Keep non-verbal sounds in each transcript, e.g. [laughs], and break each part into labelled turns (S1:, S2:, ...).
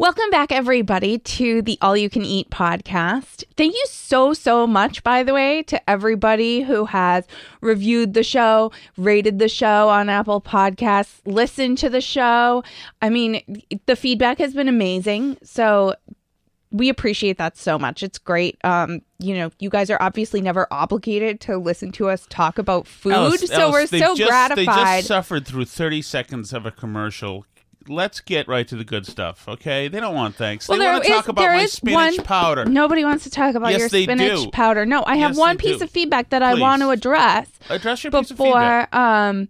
S1: Welcome back, everybody, to the All You Can Eat podcast. Thank you so, so much, by the way, to everybody who has reviewed the show, rated the show on Apple Podcasts, listened to the show. I mean, the feedback has been amazing. So we appreciate that so much. It's great. Um, you know, you guys are obviously never obligated to listen to us talk about food, so we're so
S2: just,
S1: gratified.
S2: They just suffered through 30 seconds of a commercial. Let's get right to the good stuff, okay? They don't want thanks.
S1: Well,
S2: they want to talk about my spinach
S1: one-
S2: powder.
S1: Nobody wants to talk about
S2: Yes,
S1: your spinach
S2: do.
S1: powder. No, I have
S2: Yes,
S1: one piece
S2: do.
S1: of feedback that I want to address
S2: Address your piece of feedback.
S1: before um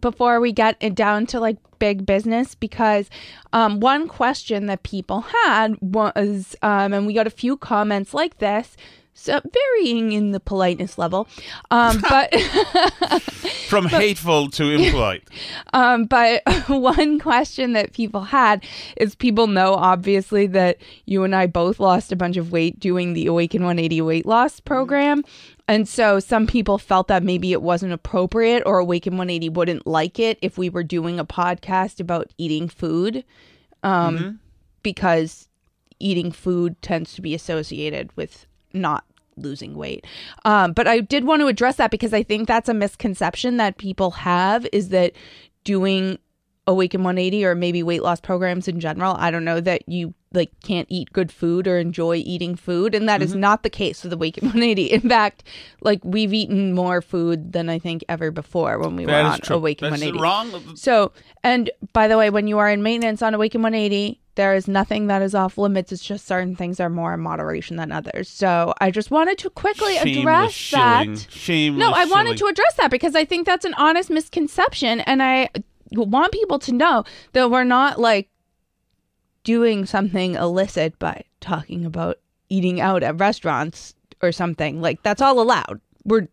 S1: before we get it down to like big business because um one question that people had was um and we got a few comments like this so varying in the politeness level um but [laughs]
S2: From hateful to impolite. [laughs]
S1: Um, but [laughs] one question that people had is people know obviously that you and I both lost a bunch of weight doing the Awaken 180 weight loss program. And so some people felt that maybe it wasn't appropriate or Awaken 180 wouldn't like it if we were doing a podcast about eating food. Um, because eating food tends to be associated with not losing weight. Um, but I did want to address that because I think that's a misconception that people have is that doing Awaken 180 or maybe weight loss programs in general, I don't know that you like can't eat good food or enjoy eating food and that is not the case with Awaken 180. In fact, like we've eaten more food than I think ever before when we were
S2: That
S1: on
S2: true.
S1: Awaken
S2: That's
S1: 180.
S2: wrong.
S1: So, and by the way, when you are in maintenance on Awaken 180, there is nothing that is off limits. It's just certain things are more in moderation than others. So, I just wanted to quickly
S2: Shameless
S1: address
S2: shilling.
S1: that.
S2: Shameless
S1: No, I wanted to address that because I think that's an honest misconception. And I want people to know that we're not like doing something illicit by talking about eating out at restaurants or something. Like, that's all allowed. We're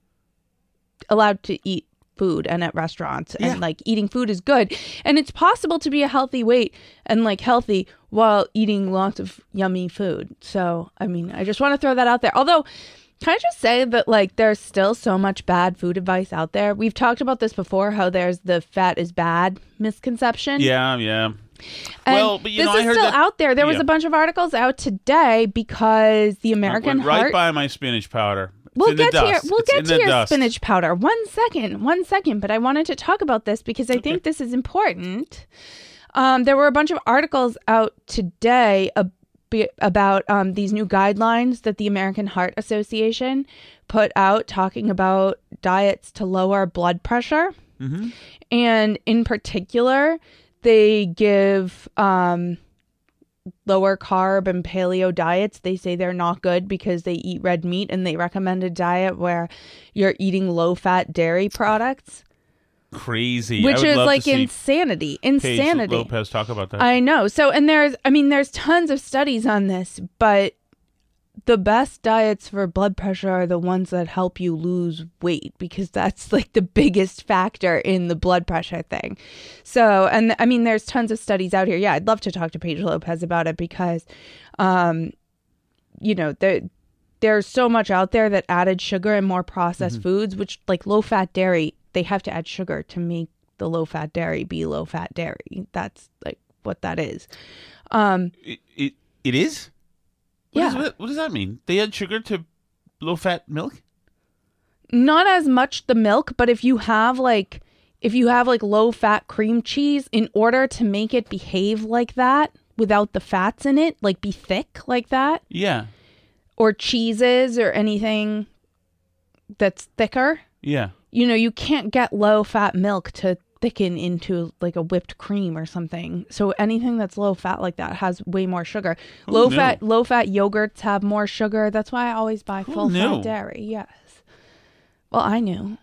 S1: allowed to eat food and at restaurants
S2: Yeah.
S1: and like eating food is good. And it's possible to be a healthy weight and like healthy while eating lots of yummy food. So i mean i just want to throw that out there. Although can i just say that like there's still so much bad food advice out there? We've talked about this before how there's the fat is bad misconception.
S2: Yeah, yeah.
S1: and
S2: well, but you
S1: this
S2: know, I
S1: is
S2: heard
S1: still
S2: that-
S1: out there. There was a bunch of articles out today because the
S2: I
S1: american
S2: went right
S1: heart
S2: by my spinach powder.
S1: We'll get to your we'll
S2: It's
S1: get to your
S2: dust.
S1: spinach powder. One second, one second. But I wanted to talk about this because I think this is important. Um, there were a bunch of articles out today ab- about um, these new guidelines that the American Heart Association put out, talking about diets to lower blood pressure,
S2: Mhm.
S1: and in particular, they give. Um, lower carb and paleo diets they say they're not good because they eat red meat and they recommend a diet where you're eating low fat dairy products
S2: Crazy.
S1: Which is like
S2: see
S1: insanity
S2: Paige
S1: insanity
S2: Lopez talk about that.
S1: i know so and there's i mean there's tons of studies on this but the best diets for blood pressure are the ones that help you lose weight because that's like the biggest factor in the blood pressure thing. So, and I mean, there's tons of studies out here. Yeah, I'd love to talk to Paige Lopez about it because, um, you know, there there's so much out there that added sugar and more processed foods, which like low fat dairy, they have to add sugar to make the low fat dairy be low fat dairy. That's like what that is. Um,
S2: it, it, it is? What
S1: Yeah.
S2: is- what, what does that mean? They add sugar to low fat milk?
S1: not as much the milk, but if you have like if you have like low fat cream cheese in order to make it behave like that without the fats in it, like be thick like that,
S2: Yeah.
S1: or cheeses or anything that's thicker,
S2: Yeah.
S1: you know, you can't get low fat milk to thicken into like a whipped cream or something. So anything that's low fat like that has way more sugar. Low fat low fat yogurts have more sugar. That's why I always buy full fat dairy. Yes. Well, I knew.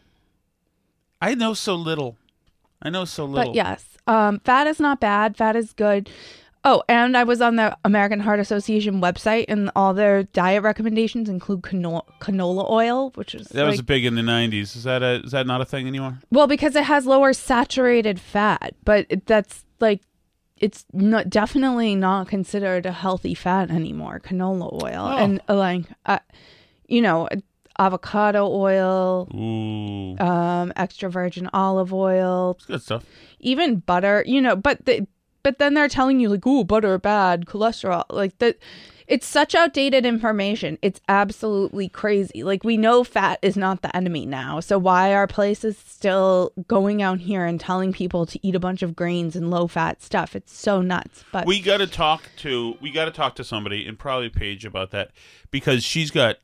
S2: I know so little. I know so little.
S1: But yes, um, fat is not bad. Fat is good. Oh, and I was on the American Heart Association website, and all their diet recommendations include canola, canola oil, which is
S2: That
S1: like,
S2: was big in the 90s. Is that a, is that not a thing anymore?
S1: well because it has lower saturated fat, but it, that's like it's not definitely not considered a healthy fat anymore. Canola oil
S2: Oh.
S1: and uh, like uh, you know avocado oil,
S2: Ooh.
S1: um, extra virgin olive oil,
S2: It's good stuff.
S1: even butter, you know, but the but then they're telling you like, "Ooh, butter bad, cholesterol." Like that it's such outdated information. It's absolutely crazy. Like we know fat is not the enemy now. So why are places still going out here and telling people to eat a bunch of grains and low fat stuff? It's so nuts. But
S2: we got to talk to we got to talk to somebody and probably Paige about that because she's got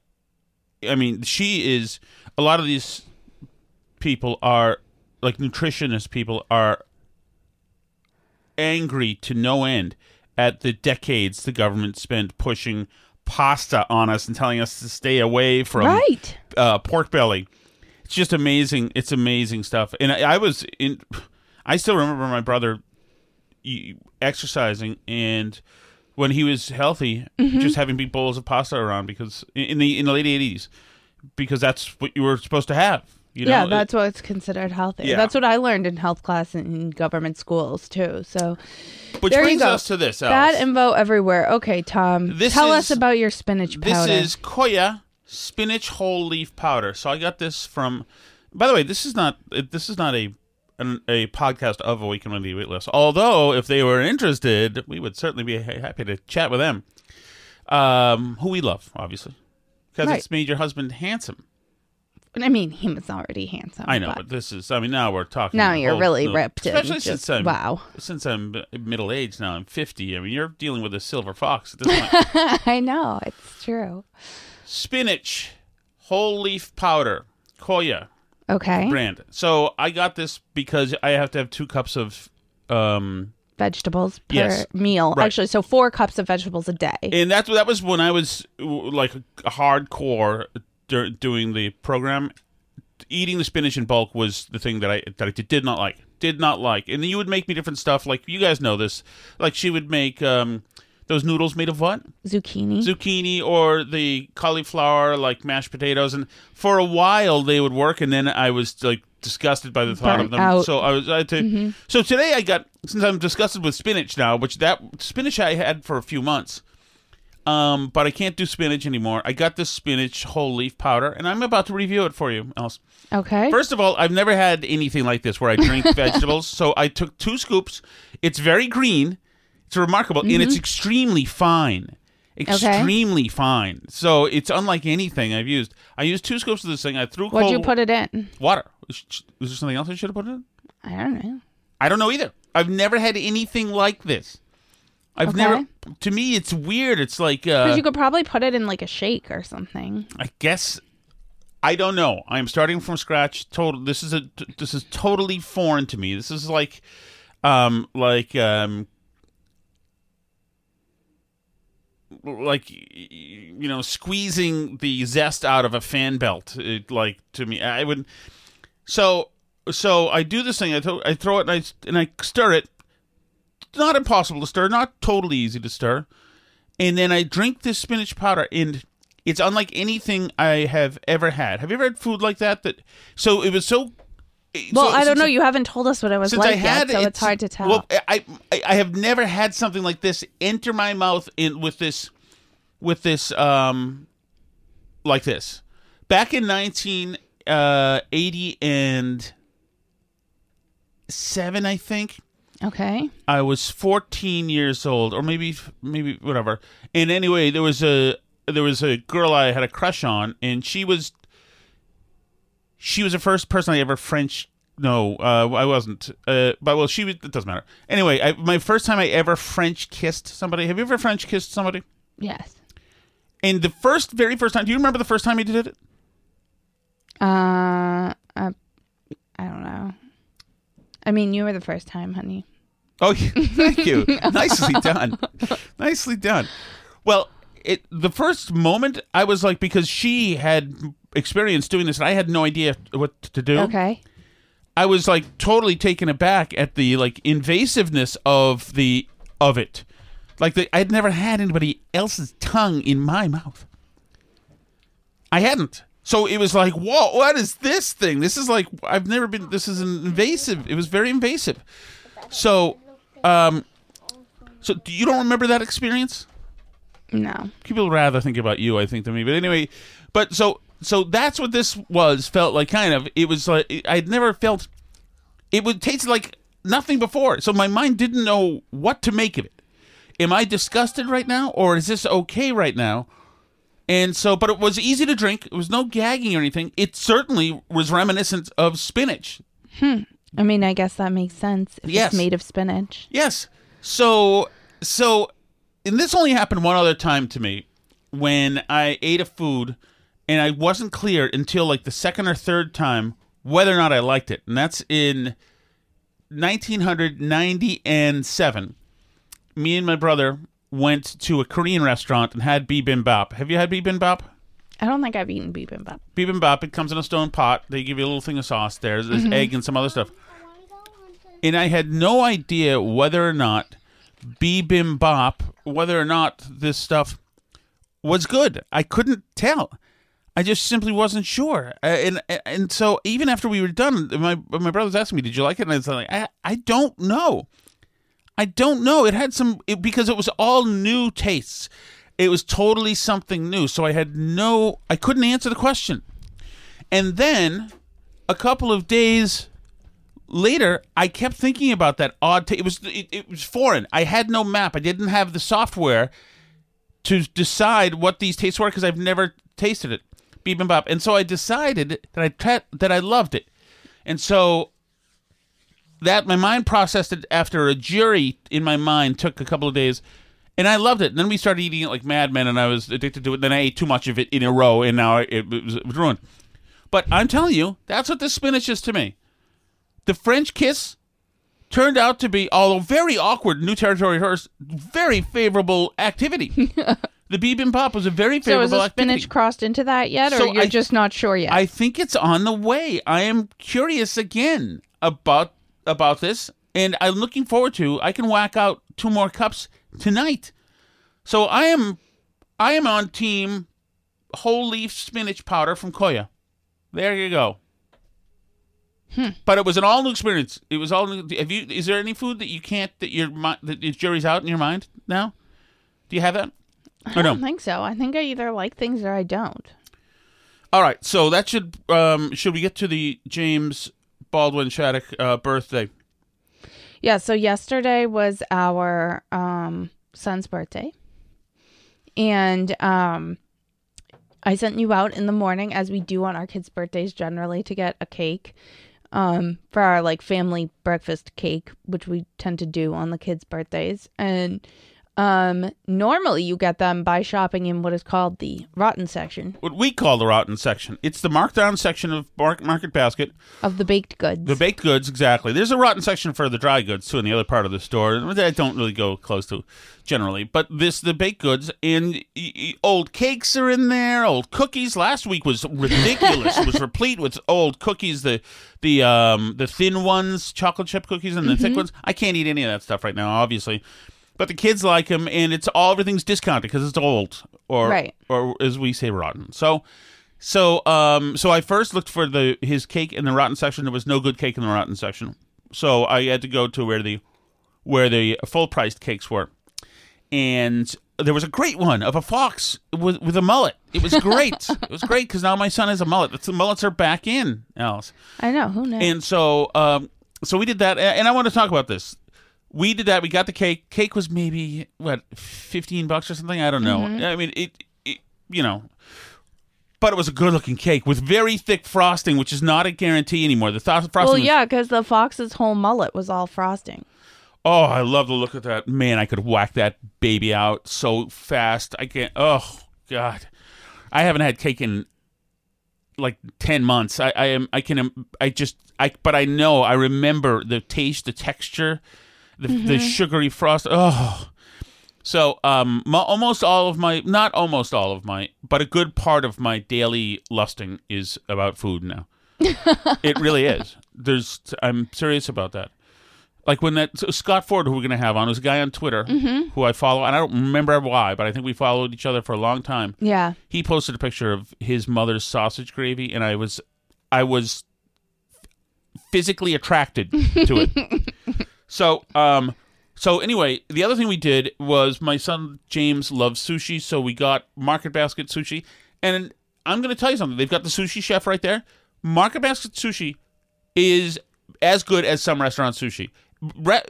S2: I mean, she is a lot of these people are like nutritionist people are angry to no end at the decades the government spent pushing pasta on us and telling us to stay away from
S1: right.
S2: uh, pork belly. It's just amazing. It's amazing stuff. And I, I was in. I still remember my brother exercising and when he was healthy,
S1: Mm-hmm.
S2: just having big bowls of pasta around because in the in the late eighties, because that's what you were supposed to have. You know?
S1: yeah, that's what's considered healthy.
S2: Yeah.
S1: That's what I learned in health class in government schools too. So
S2: which
S1: there you
S2: brings
S1: go.
S2: us to this.
S1: bad info everywhere. Okay, Tom,
S2: This
S1: tell
S2: is-
S1: us about your spinach powder.
S2: This is Koyah spinach whole leaf powder. So I got this from. By the way, this is not this is not a an, a podcast of Awaken on the Weight Loss. Although, if they were interested, we would certainly be happy to chat with them. Um, who we love, obviously, because
S1: Right.
S2: it's made your husband handsome.
S1: I mean, he was already handsome.
S2: I know,
S1: but
S2: but this is. I mean, now we're talking.
S1: now you're
S2: whole-
S1: really ripped.
S2: especially
S1: just-
S2: since I'm
S1: wow.
S2: since I'm middle aged now. I'm fifty. I mean, you're dealing with a silver fox at this point. [laughs]
S1: I know it's true.
S2: spinach whole leaf powder, Koyah.
S1: Okay,
S2: brand. So I got this because I have to have two cups of um
S1: vegetables per
S2: Yes.
S1: meal.
S2: Right.
S1: Actually, so four cups of vegetables a day.
S2: and that's that was when I was like hardcore dur- doing the program. Eating the spinach in bulk was the thing that I that I did not like. Did not like. And you would make me different stuff like you guys know this. Like she would make um those noodles made of what?
S1: Zucchini.
S2: zucchini or the cauliflower like mashed potatoes and for a while they would work and then i was like disgusted by the thought of them
S1: out.
S2: so i was I had to, so today i got since i'm disgusted with spinach now which that spinach i had for a few months um but i can't do spinach anymore i got this spinach whole leaf powder and i'm about to review it for you Else.
S1: okay.
S2: First of all, I've never had anything like this where I drink [laughs] vegetables. So I took two scoops. It's very green. It's remarkable, and
S1: Mm-hmm.
S2: it's extremely fine. Extremely fine. So it's unlike anything I've used. I used two scoops of this thing. I threw
S1: What'd you put it in?
S2: water. Is there something else I should have put it in?
S1: I don't know.
S2: I don't know either. I've never had anything like this. I've
S1: Okay.
S2: never. To me, it's weird. It's like
S1: Because
S2: uh,
S1: you could probably put it in like a shake or something.
S2: I guess I don't know. I am starting from scratch. Total. This is a. This is totally foreign to me. This is like, um, like um, like you know, squeezing the zest out of a fan belt. It, like to me, I would. So so I do this thing. I throw I throw it and I and I stir it. Not impossible to stir. Not totally easy to stir and then I drink this spinach powder, and it's unlike anything I have ever had. Have you ever had food like that? That so it was so.
S1: Well,
S2: so-
S1: I don't know. You haven't told us what it was like
S2: I had
S1: yet, so
S2: it,
S1: it's hard to tell.
S2: Well, I, I I have never had something like this enter my mouth in with this with this um like this back in nineteen uh and seven, I think.
S1: Okay.
S2: I was 14 years old, or maybe maybe whatever. And anyway, there was a there was a girl I had a crush on, and she was she was the first person I ever French. No, uh, I wasn't. Uh, but well, she was. It doesn't matter. Anyway, I, my first time I ever French kissed somebody. Have you ever French kissed somebody?
S1: Yes.
S2: And the first, very first time. Do you remember the first time you did it?
S1: Uh, uh, I don't know. I mean, you were the first time, honey.
S2: Oh, [laughs] thank you. [laughs] Nicely done. Nicely done. Well, it the first moment I was like because she had experience doing this and I had no idea what to do.
S1: Okay.
S2: I was like totally taken aback at the like invasiveness of the of it. Like the, I'd never had anybody else's tongue in my mouth. I hadn't. So it was like, whoa, what is this thing? This is like I've never been. This is an invasive. It was very invasive. So, um, so do you don't remember that experience?
S1: No.
S2: people rather think about you, I think, than me. But anyway, but so so that's what this was. Felt like kind of. It was like I'd never felt. It would taste like nothing before. So my mind didn't know what to make of it. Am I disgusted right now, or is this okay right now? And so, but it was easy to drink. It was no gagging or anything. It certainly was reminiscent of spinach. Hmm.
S1: I mean, I guess that makes sense. If
S2: Yes.
S1: it's made of spinach.
S2: Yes. So, so, and this only happened one other time to me when I ate a food and I wasn't clear until like the second or third time whether or not I liked it. And that's in 1997. Me and my brother went to a Korean restaurant and had bibimbap. Have you had bibimbap?
S1: I don't think I've eaten bibimbap.
S2: Bibimbap, it comes in a stone pot. They give you a little thing of sauce there. There's egg and some other stuff. And I had no idea whether or not bibimbap, whether or not this stuff was good. I couldn't tell. I just simply wasn't sure. Uh, and and so even after we were done, my my brother was asking me, "Did you like it?" And I was like, "I, I don't know. I don't know. It had some it, because it was all new tastes. It was totally something new. So I had no. I couldn't answer the question. And then a couple of days later, I kept thinking about that odd. Ta- it was it, it was foreign. I had no map. I didn't have the software to decide what these tastes were because I've never tasted it, bibimbap. And so I decided that I that I loved it, and so that my mind processed it after a jury in my mind took a couple of days. And I loved it. And then we started eating it like madmen, and I was addicted to it. Then I ate too much of it in a row, and now it, was, it was ruined. But I'm telling you, that's what the spinach is to me. The French kiss turned out to be, although very awkward, new territory first, very favorable activity. [laughs] the bibimbap was a very favorable.
S1: So is the
S2: activity.
S1: spinach crossed into that yet, or
S2: So
S1: you're
S2: I-
S1: just not sure yet?
S2: I think it's on the way. I am curious again about about this, and I'm looking forward to. I can whack out two more cups tonight. So I am, I am on team whole leaf spinach powder from Koyah. There you go. But it was an all new experience. It was all new. Have you? Is there any food that you can't that your that your jury's out in your mind now? Do you have that?
S1: I
S2: Or no?
S1: don't think so. I think I either like things or I don't.
S2: All right, so that should um should we get to the James Baldwin Shattuck uh, birthday?
S1: Yeah, so yesterday was our um son's birthday. And um I sent you out in the morning as we do on our kids' birthdays generally to get a cake um for our like family breakfast cake, which we tend to do on the kids' birthdays. And um normally you get them by shopping in what is called the rotten section
S2: What we call the rotten section. It's the markdown section of Market Basket.
S1: of the baked goods.
S2: The baked goods, exactly. There's a rotten section for the dry goods too in the other part of the store. I don't really go close to generally, but this the baked goods and old cakes are in there. Old cookies. Last week was ridiculous. it was replete with old cookies. The the um the thin ones, chocolate chip cookies, and the thick ones. I can't eat any of that stuff right now, obviously. But the kids like them, and it's all everything's discounted because it's old, or
S1: Right.
S2: or as we say, rotten. So. So, um, so I first looked for the his cake in the rotten section. There was no good cake in the rotten section, so I had to go to where the where the full priced cakes were, and there was a great one of a fox with with a mullet. It was great. [laughs] it was great because now my son has a mullet. The mullets are back in, Alice.
S1: I know, who knows?
S2: And so, um, so we did that, and I want to talk about this. We did that. We got the cake. Cake was maybe what fifteen bucks or something. I don't know. Mm-hmm. I mean, it, it, you know, but it was a good-looking cake with very thick frosting, which is not a guarantee anymore. The th- frosting.
S1: well, yeah, because the fox's whole mullet was all frosting.
S2: Oh, I love the look of that. Man, I could whack that baby out so fast. I can't. Oh God, I haven't had cake in like ten months. I, I am. I can. I just. I. But I know. I remember the taste, the texture, the the sugary frost. Oh. So, um, mo- almost all of my, not almost all of my, but a good part of my daily lusting is about food now. [laughs] it really is. There's, I'm serious about that. Like when that so Scott Ford, who we're going to have on, was a guy on Twitter who I follow, and I don't remember why, but I think we followed each other for a long time.
S1: Yeah.
S2: He posted a picture of his mother's sausage gravy, and I was, I was physically attracted to it. [laughs] so, um, so anyway, the other thing we did was my son James loves sushi, so we got Market Basket sushi, and I'm going to tell you something. They've got the sushi chef right there. Market Basket sushi is as good as some restaurant sushi. re-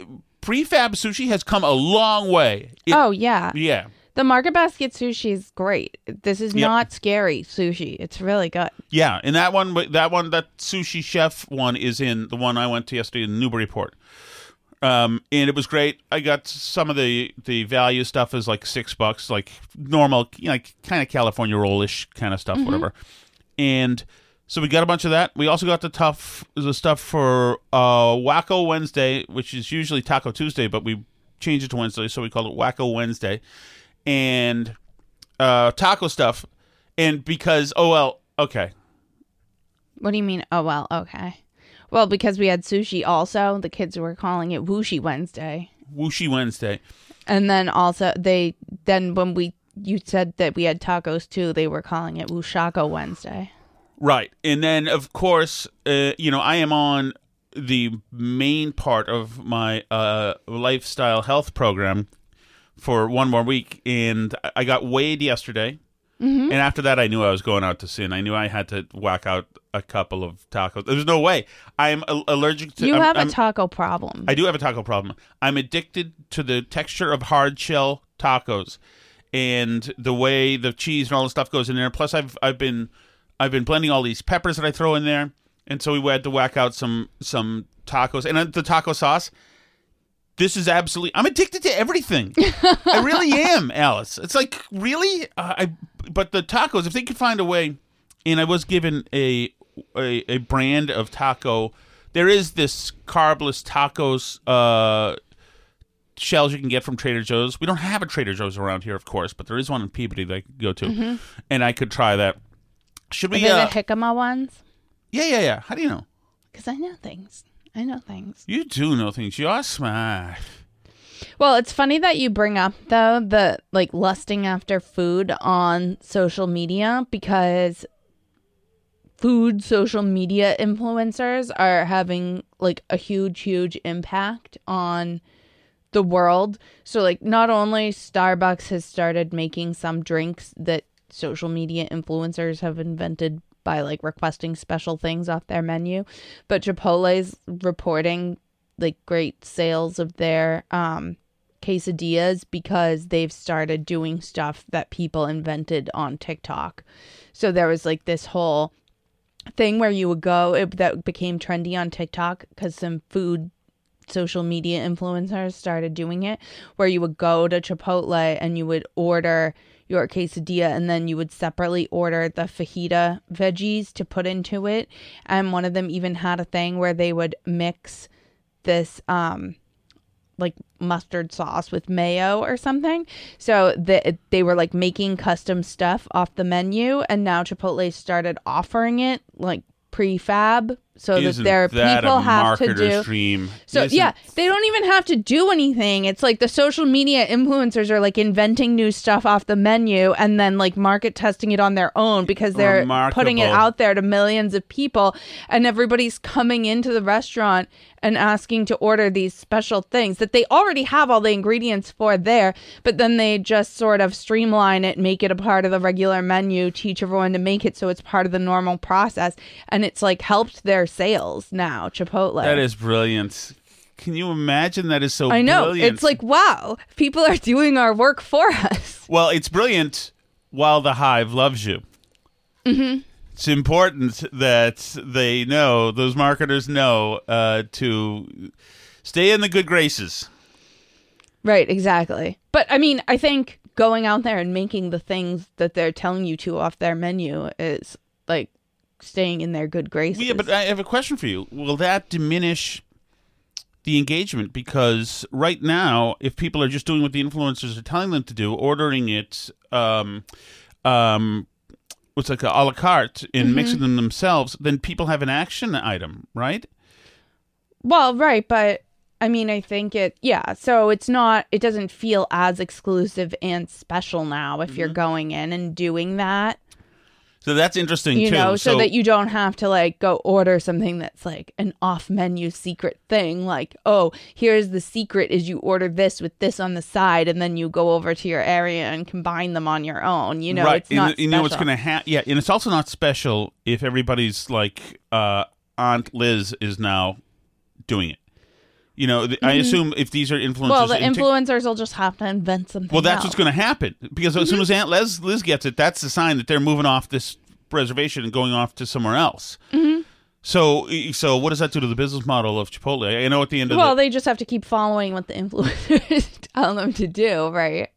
S2: prefab sushi has come a long way. It-
S1: oh yeah.
S2: yeah.
S1: The market basket sushi is great. This is
S2: Yep.
S1: not scary sushi. It's really good.
S2: Yeah, and that one, that one, that sushi chef one is in the one I went to yesterday in Newburyport. Um, and it was great. I got some of the the value stuff is like six bucks, like normal, you know, like kind of California rollish kind of stuff, whatever. And so we got a bunch of that. We also got the tough the stuff for uh, Wacko Wednesday, which is usually Taco Tuesday, but we changed it to Wednesday, so we called it Wacko Wednesday. And uh, taco stuff, and because oh well, okay,
S1: What do you mean? Oh well, okay. Well, because we had sushi also, the kids were calling it Wooshi Wednesday.
S2: Wooshy Wednesday.
S1: And then also they then when we you said that we had tacos too, they were calling it Wushako Wednesday.
S2: Right. And then, of course, uh, you know, I am on the main part of my uh, lifestyle health program for one more week. And I got weighed yesterday. And after that, I knew I was going out to sin. I knew I had to whack out a couple of tacos. There's no way. I'm a- allergic to.
S1: You
S2: I'm-
S1: have
S2: I'm-
S1: a taco problem.
S2: I do have a taco problem. I'm addicted to the texture of hard shell tacos and the way the cheese and all the stuff goes in there. Plus, I've I've been I've been blending all these peppers that I throw in there, and so we had to whack out some some tacos and uh, the taco sauce. This is absolutely. I'm addicted to everything. I really [laughs] am, Alice. It's like really. Uh, I but the tacos. If they could find a way, and I was given a a, a brand of taco. There is this carbless tacos uh, shells you can get from Trader Joe's. We don't have a Trader Joe's around here, of course, but there is one in Peabody that I could go to, and I could try that. Should we? Uh,
S1: the jicama ones?
S2: yeah, yeah, yeah. How do you know?
S1: Because I know things. I know things.
S2: You do know things. You are smart.
S1: Well, it's funny that you bring up though the like lusting after food on social media because food social media influencers are having like a huge huge impact on the world. So like not only Starbucks has started making some drinks that social media influencers have invented by like requesting special things off their menu, but Chipotle's reporting like great sales of their um quesadillas because they've started doing stuff that people invented on TikTok. So there was like this whole thing where you would go it, that became trendy on TikTok because some food social media influencers started doing it where you would go to Chipotle and you would order your quesadilla and then you would separately order the fajita veggies to put into it and one of them even had a thing where they would mix this um like mustard sauce with mayo or something. So the, they were like making custom stuff off the menu, and now Chipotle started offering it like prefab, so
S2: Isn't
S1: that their
S2: that
S1: people have to do.
S2: dream?
S1: So
S2: Isn't-
S1: yeah, they don't even have to do anything. It's like the social media influencers are like inventing new stuff off the menu and then like market testing it on their own because they're putting it out there to millions of people and everybody's coming into the restaurant and asking to order these special things that they already have all the ingredients for there, but then they just sort of streamline it, make it a part of the regular menu, teach everyone to make it so it's part of the normal process and it's like helped their sales now, Chipotle.
S2: That is brilliant. Can you imagine that is so
S1: I know.
S2: brilliant?
S1: It's like, wow, people are [laughs] doing our work for us.
S2: Well, it's brilliant while the hive loves you. Mm-hmm. It's important that they know, those marketers know, uh, to stay in the good graces.
S1: Right, exactly. But I mean, I think going out there and making the things that they're telling you to off their menu is like staying in their good graces.
S2: Yeah, but I have a question for you. Will that diminish the engagement? Because right now, if people are just doing what the influencers are telling them to do, ordering it, um, um, what's like a, a la carte and
S1: Mm-hmm.
S2: mixing them themselves, then people have an action item, right?
S1: well, right, but I mean, I think it, yeah. So it's not, it doesn't feel as exclusive and special now if
S2: Mm-hmm.
S1: you're going in and doing that.
S2: So that's interesting
S1: you
S2: too.
S1: know, so, that you don't have to like go order something that's like an off menu secret thing. Like, oh, here's the secret is you order this with this on the side, and then you go over to your area and combine them on your own. You know,
S2: right.
S1: it's not.
S2: and, you know what's going to happen? Yeah, and it's also not special if everybody's like uh, Aunt Liz is now doing it. You know, th- I assume if these are influencers,
S1: Mm-hmm. Well, the
S2: Tik-
S1: influencers will just have to invent something.
S2: well, that's what's going to happen because as soon as Aunt Liz, Liz gets it, that's the sign that they're moving off this reservation and going off to somewhere else. Mm-hmm. So, so what does that do to the business model of Chipotle? I know at the end of
S1: Well,
S2: the,
S1: they just have to keep following what the influencers [laughs] tell them to do, right?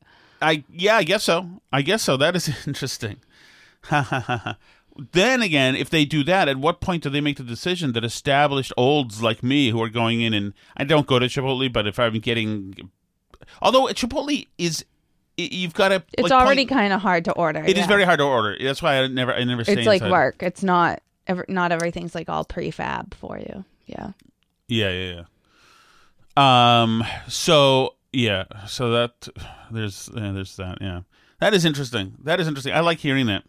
S2: I yeah, I guess so. I guess so. That is [laughs] interesting. Then again, if they do that, at what point do they make the decision that established olds like me who are going in and I don't go to Chipotle, but if I'm getting, although Chipotle is, you've got to.
S1: It's already kind of hard to order.
S2: It is
S1: yeah.
S2: very hard to order. That's why I never, I never.
S1: It's like
S2: inside.
S1: work. It's not. Ever, not everything's like all prefab for you. Yeah.
S2: Yeah, yeah, yeah. Um. So yeah. So that there's yeah, there's that. Yeah. That is interesting. That is interesting. I like hearing that.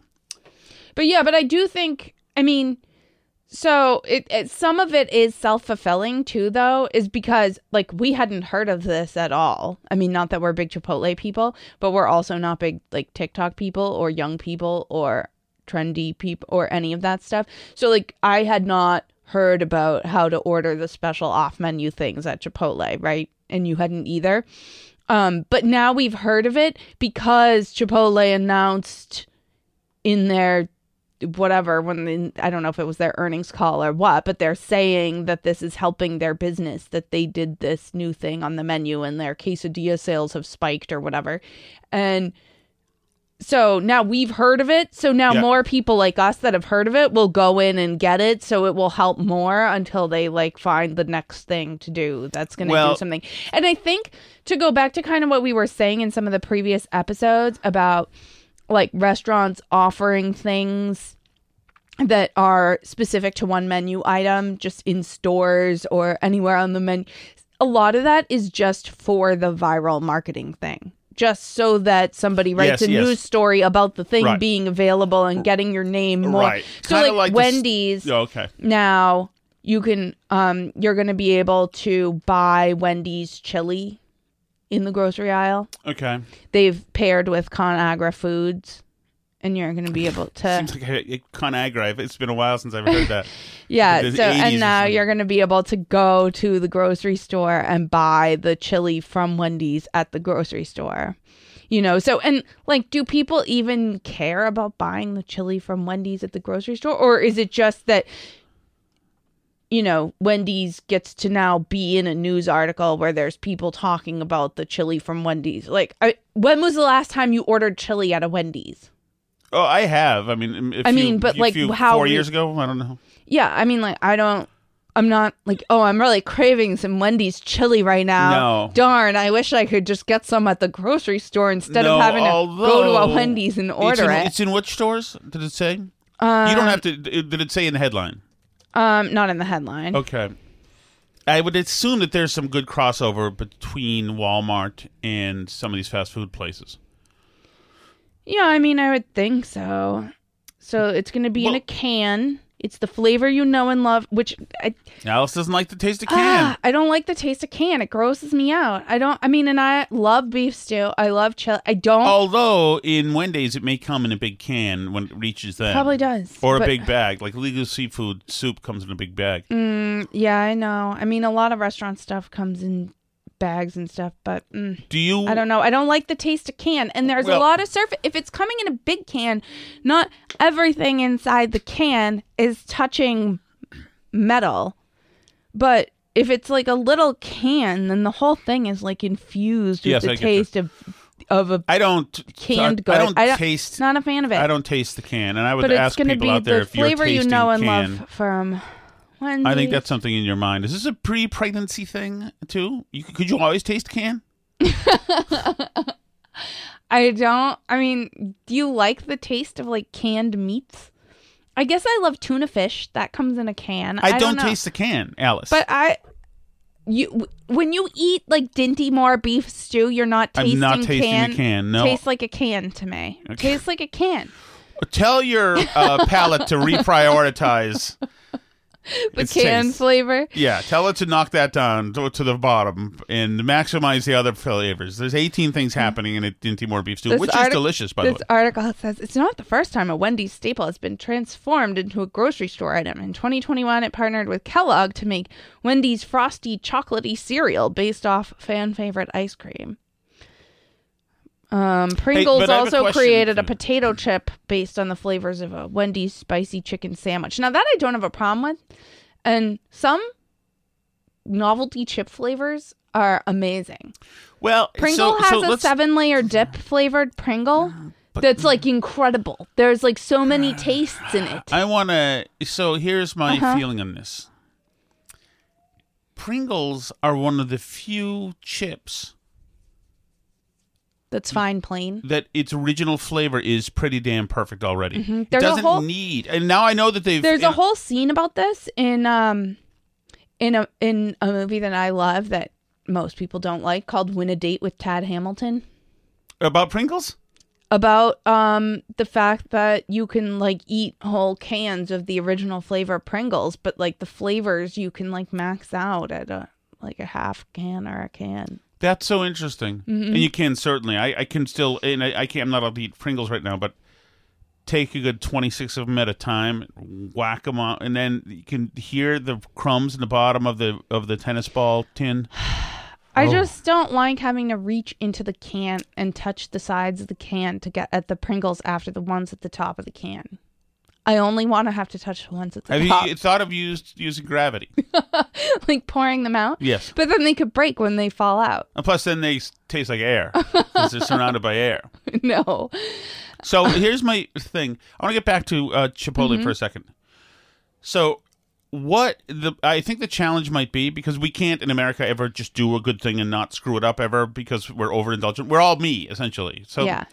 S1: But yeah, but I do think. I mean, so it, it some of it is self fulfilling too, though, is because like we hadn't heard of this at all. I mean, not that we're big Chipotle people, but we're also not big like TikTok people or young people or trendy people or any of that stuff. So like I had not heard about how to order the special off menu things at Chipotle, right? And you hadn't either. Um, but now we've heard of it because Chipotle announced in their whatever when they, I don't know if it was their earnings call or what, but they're saying that this is helping their business that they did this new thing on the menu and their quesadilla sales have spiked or whatever. And so now we've heard of it. So now
S2: Yeah.
S1: more people like us that have heard of it will go in and get it. So it will help more until they like find the next thing to do that's going to
S2: Well-
S1: do something. And I think to go back to kind of what we were saying in some of the previous episodes about like restaurants offering things that are specific to one menu item just in stores or anywhere on the menu. A lot of that is just for the viral marketing thing. Just so that somebody writes
S2: Yes,
S1: a
S2: yes.
S1: news story about the thing
S2: Right.
S1: being available and getting your name more.
S2: Right.
S1: So
S2: Kinda
S1: like,
S2: like
S1: Wendy's
S2: Oh, okay.
S1: now you can um you're going to be able to buy Wendy's chili in the grocery aisle.
S2: Okay.
S1: They've paired with ConAgra Foods and you're going to be able to
S2: Seems like a, a ConAgra. It's been a while since I've heard that. [laughs]
S1: Yeah, so and now you're going to be able to go to the grocery store and buy the chili from Wendy's at the grocery store. You know, so and like do people even care about buying the chili from Wendy's at the grocery store or is it just that you know, Wendy's gets to now be in a news article where there's people talking about the chili from Wendy's. Like, I, when was the last time you ordered chili at a Wendy's?
S2: Oh, I have. I mean, if
S1: I
S2: you-
S1: mean, but,
S2: if
S1: like,
S2: you-
S1: how
S2: four years ago, I don't know.
S1: Yeah, I mean, like, I don't. I'm not like, oh, I'm really craving some Wendy's chili right now.
S2: No.
S1: Darn, I wish I could just get some at the grocery store instead
S2: No,
S1: of having to go to a Wendy's and
S2: it's
S1: order
S2: in,
S1: it.
S2: It's in which stores? Did it say? you don't uh, have to. Did it say in the headline?
S1: Um, not in the headline.
S2: Okay. I would assume that there's some good crossover between Walmart and some of these fast food places.
S1: Yeah, I mean, I would think so. So it's going to be in a can. It's the flavor you know and love, which I,
S2: Alice doesn't like the taste of
S1: ah,
S2: can.
S1: I don't like the taste of can. It grosses me out. I don't. I mean, and I love beef stew. I love chili. I don't.
S2: Although in Wendy's it may come in a big can when it reaches them.
S1: Probably does.
S2: Or a
S1: but-
S2: big bag. Like legal seafood soup comes in a big bag.
S1: Mm, yeah, I know. I mean, a lot of restaurant stuff comes in bags and stuff, but mm,
S2: Do you
S1: I don't know. I don't like the taste of can. And there's a lot of surface. If it's coming in a big can, not everything inside the can is touching metal. But if it's like a little can, then the whole thing is like infused with
S2: Yes,
S1: the
S2: I
S1: taste of of a
S2: I don't
S1: canned
S2: I. I don't
S1: I don't-
S2: taste
S1: not a fan of it.
S2: I don't taste the can and I would
S1: but
S2: ask people out there
S1: the
S2: if you're
S1: flavor you know and
S2: can.
S1: love from
S2: I think that's something in your mind. Is this a pre-pregnancy thing too? You, could you always taste can? [laughs]
S1: I don't. I mean, do you like the taste of like canned meats? I guess I love tuna fish. That comes in a can.
S2: I,
S1: I,
S2: don't,
S1: know.
S2: taste the can, Alice.
S1: But I, you when you eat like Dinty Moore beef stew, you're not tasting
S2: I'm not tasting
S1: can.
S2: the can. No.
S1: Tastes like a can to me.
S2: Okay.
S1: Tastes like a can.
S2: Tell your uh, palate to [laughs] reprioritize. [laughs]
S1: the
S2: its
S1: can
S2: taste.
S1: flavor.
S2: Yeah, tell it to knock that down to, to the bottom and maximize the other flavors. There's 18 things mm-hmm. happening in a Dinty Moore beef stew,
S1: This
S2: which is
S1: artic-
S2: delicious, by the way.
S1: This article says it's not the first time a Wendy's staple has been transformed into a grocery store item. In 2021, it partnered with Kellogg to make Wendy's frosty chocolatey cereal based off fan favorite ice cream. Um, Pringles
S2: but I have a
S1: also created a potato chip based on the flavors of a Wendy's spicy chicken sandwich. Now that I don't have a problem with, and some novelty chip flavors are amazing.
S2: Well,
S1: Pringle
S2: so,
S1: has
S2: so
S1: a seven layer dip flavored Pringle that's like incredible. There's like so many [sighs] tastes in it.
S2: I want to. So here's my
S1: Uh-huh.
S2: feeling on this. Pringles are one of the few chips
S1: That's fine plain.
S2: that its original flavor is pretty damn perfect already.
S1: Mm-hmm. There's a
S2: doesn't
S1: whole-
S2: need. And now I know that they've.
S1: There's a whole scene about this in um in a in a movie that I love that most people don't like called Win a Date with Tad Hamilton.
S2: about Pringles.
S1: About um the fact that you can like eat whole cans of the original flavor Pringles, but like the flavors you can like max out at a like a half can or a can.
S2: That's so interesting.
S1: Mm-hmm.
S2: And you can certainly. I, I can still. And I, I can't. I'm not allowed to eat Pringles right now, but take a good 26 of them at a time, whack them out, and then you can hear the crumbs in the bottom of the of the tennis ball tin. [sighs]
S1: I
S2: Oh.
S1: just don't like having to reach into the can and touch the sides of the can to get at the Pringles after the ones at the top of the can. I only want to have to touch the ones at the
S2: Have
S1: top,
S2: you thought of used using gravity? [laughs]
S1: like pouring them out.
S2: yes.
S1: But then they could break when they fall out.
S2: And plus, then they s- taste like air [laughs] because they're surrounded by air. [laughs]
S1: no.
S2: So here's my thing. I want to get back to uh, Chipotle
S1: Mm-hmm.
S2: for a second. So, what the I think the challenge might be because we can't in America ever just do a good thing and not screw it up ever because we're overindulgent. We're all me essentially. So,
S1: Yeah.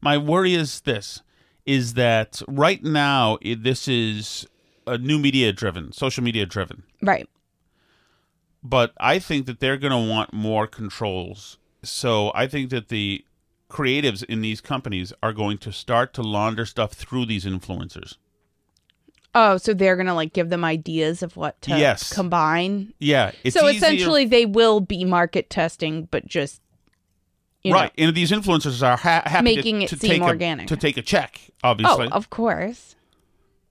S2: my worry is this: is that right now this is a new media driven, social media driven.
S1: Right.
S2: but I think that they're going to want more controls. So I think that the creatives in these companies are going to start to launder stuff through these influencers.
S1: Oh, so they're gonna like give them ideas of what to
S2: Yes.
S1: combine.
S2: Yeah, it's
S1: so
S2: easier-
S1: essentially, they will be market testing, but just you know,
S2: right. And these influencers are ha- happy
S1: Making
S2: to,
S1: it
S2: to
S1: seem
S2: take
S1: organic.
S2: A, to take a check, obviously.
S1: Oh, of course.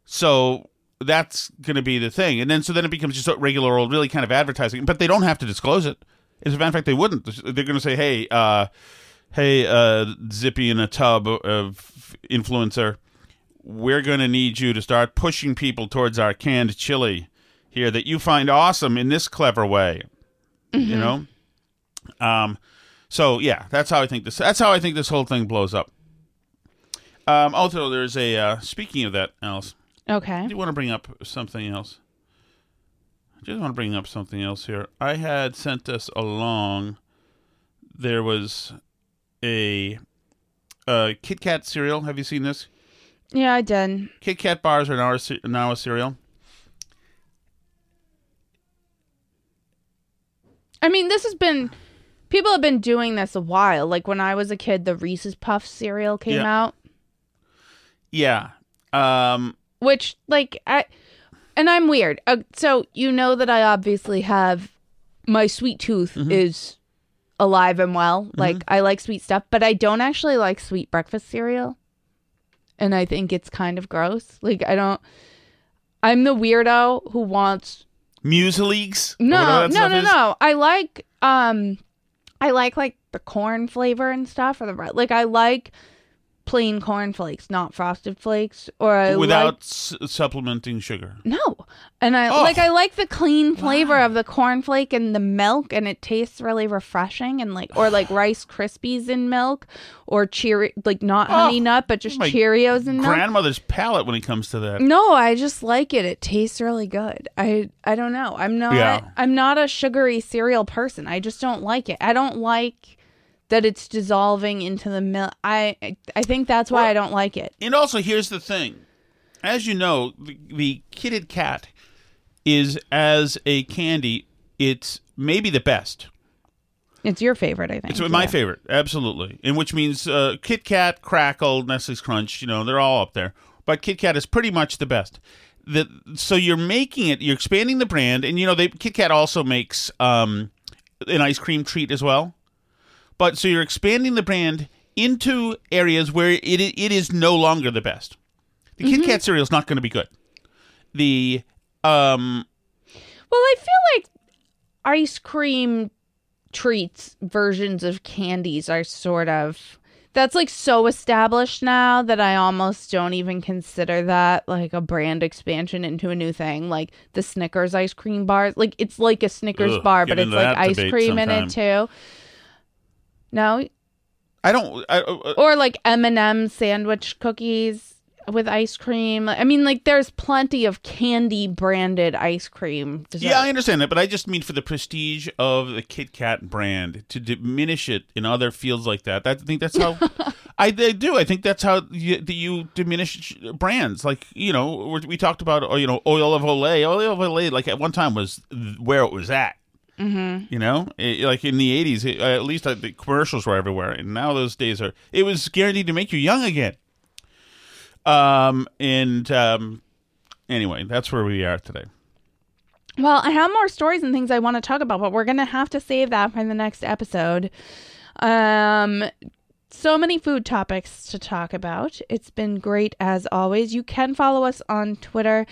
S2: so that's going to be the thing, and then so then it becomes just a regular old, really kind of advertising. But they don't have to disclose it. As a matter of fact, they wouldn't. They're going to say, "Hey, uh, hey, uh, Zippy in a tub of influencer, we're going to need you to start pushing people towards our canned chili here that you find awesome in this clever way." You know. Um. So yeah, that's how I think this. That's how I think this whole thing blows up. Um. Also, there's a. Uh, speaking of that, Alice.
S1: Okay.
S2: I do want to bring up something else. I just want to bring up something else here. I had sent us along. There was a, a Kit Kat cereal. Have you seen this?
S1: Yeah, I did.
S2: Kit Kat bars are now a, now a cereal.
S1: I mean, this has been people have been doing this a while. Like when I was a kid, the Reese's Puff cereal came
S2: Yeah.
S1: out,
S2: Yeah. Um.
S1: which like I and I'm weird. Uh, so you know that I obviously have my sweet tooth
S2: Mm-hmm.
S1: is alive and well. Like I like sweet stuff, but I don't actually like sweet breakfast cereal. And I think it's kind of gross. Like I don't I'm the weirdo who wants
S2: Museleagues. or
S1: No, no, no, no. I like um I like like the corn flavor and stuff or the like I like plain corn flakes, not frosted flakes or I
S2: Without
S1: like
S2: s- supplementing sugar.
S1: no. And I
S2: Oh.
S1: like I like the clean flavor of the cornflake and the milk and it tastes really refreshing and like or like rice krispies in milk or cheery like not
S2: Oh,
S1: honey nut but just oh
S2: my
S1: Cheerios in milk.
S2: Grandmother's palate when it comes to that.
S1: No, I just like it. It tastes really good. I I don't know. I'm not
S2: Yeah.
S1: I'm not a sugary cereal person. I just don't like it. I don't like that it's dissolving into the milk. I I think that's why
S2: Well-
S1: I don't like it.
S2: And also, here's the thing. As you know, the, the Kit Kat is, as a candy, it's maybe the best.
S1: It's your favorite, I think.
S2: It's my
S1: yeah.
S2: favorite, absolutely. And which means uh, Kit Kat, Crackle, Nestle's Crunch, you know, they're all up there. But Kit Kat is pretty much the best. the so you're making it. You're expanding the brand, and you know they Kit Kat also makes um, an ice cream treat as well. But so you're expanding the brand into areas where it it is no longer the best. The Kit Kat cereal is not going to be good. The um
S1: Well, I feel like ice cream treats versions of candies are sort of that's like so established now that I almost don't even consider that like a brand expansion into a new thing. Like the Snickers ice cream bars, like it's like a Snickers
S2: Ugh,
S1: bar, but it's like ice cream in it too. No,
S2: I don't. I, uh,
S1: or like M&M sandwich cookies with ice cream. I mean, like there's plenty of candy branded ice cream. Dessert.
S2: yeah, I understand that, but I just mean for the prestige of the Kit Kat brand to diminish it in other fields like that. that I think that's how [laughs] I, I do. I think that's how you, you diminish brands. Like you know, we we talked about uh, you know oil of Olay. Oil of Olay, like at one time was where it was at. Mm-hmm. You know, It- like in the '80s, at least uh, the commercials were everywhere, and now those days are. It was guaranteed to make you young again. Um, and um, anyway, that's where we are today.
S1: Well, I have more stories and things I want to talk about, but we're going to have to save that for the next episode. Um so many food topics to talk about. It's been great as always. You can follow us on Twitter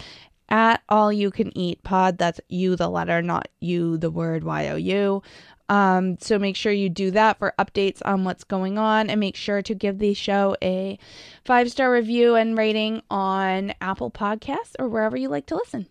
S1: at all you can eat pod. That's you the letter, not you the word Y O U. Um, so make sure you do that for updates on what's going on and make sure to give the show a five star review and rating on Apple Podcasts or wherever you like to listen.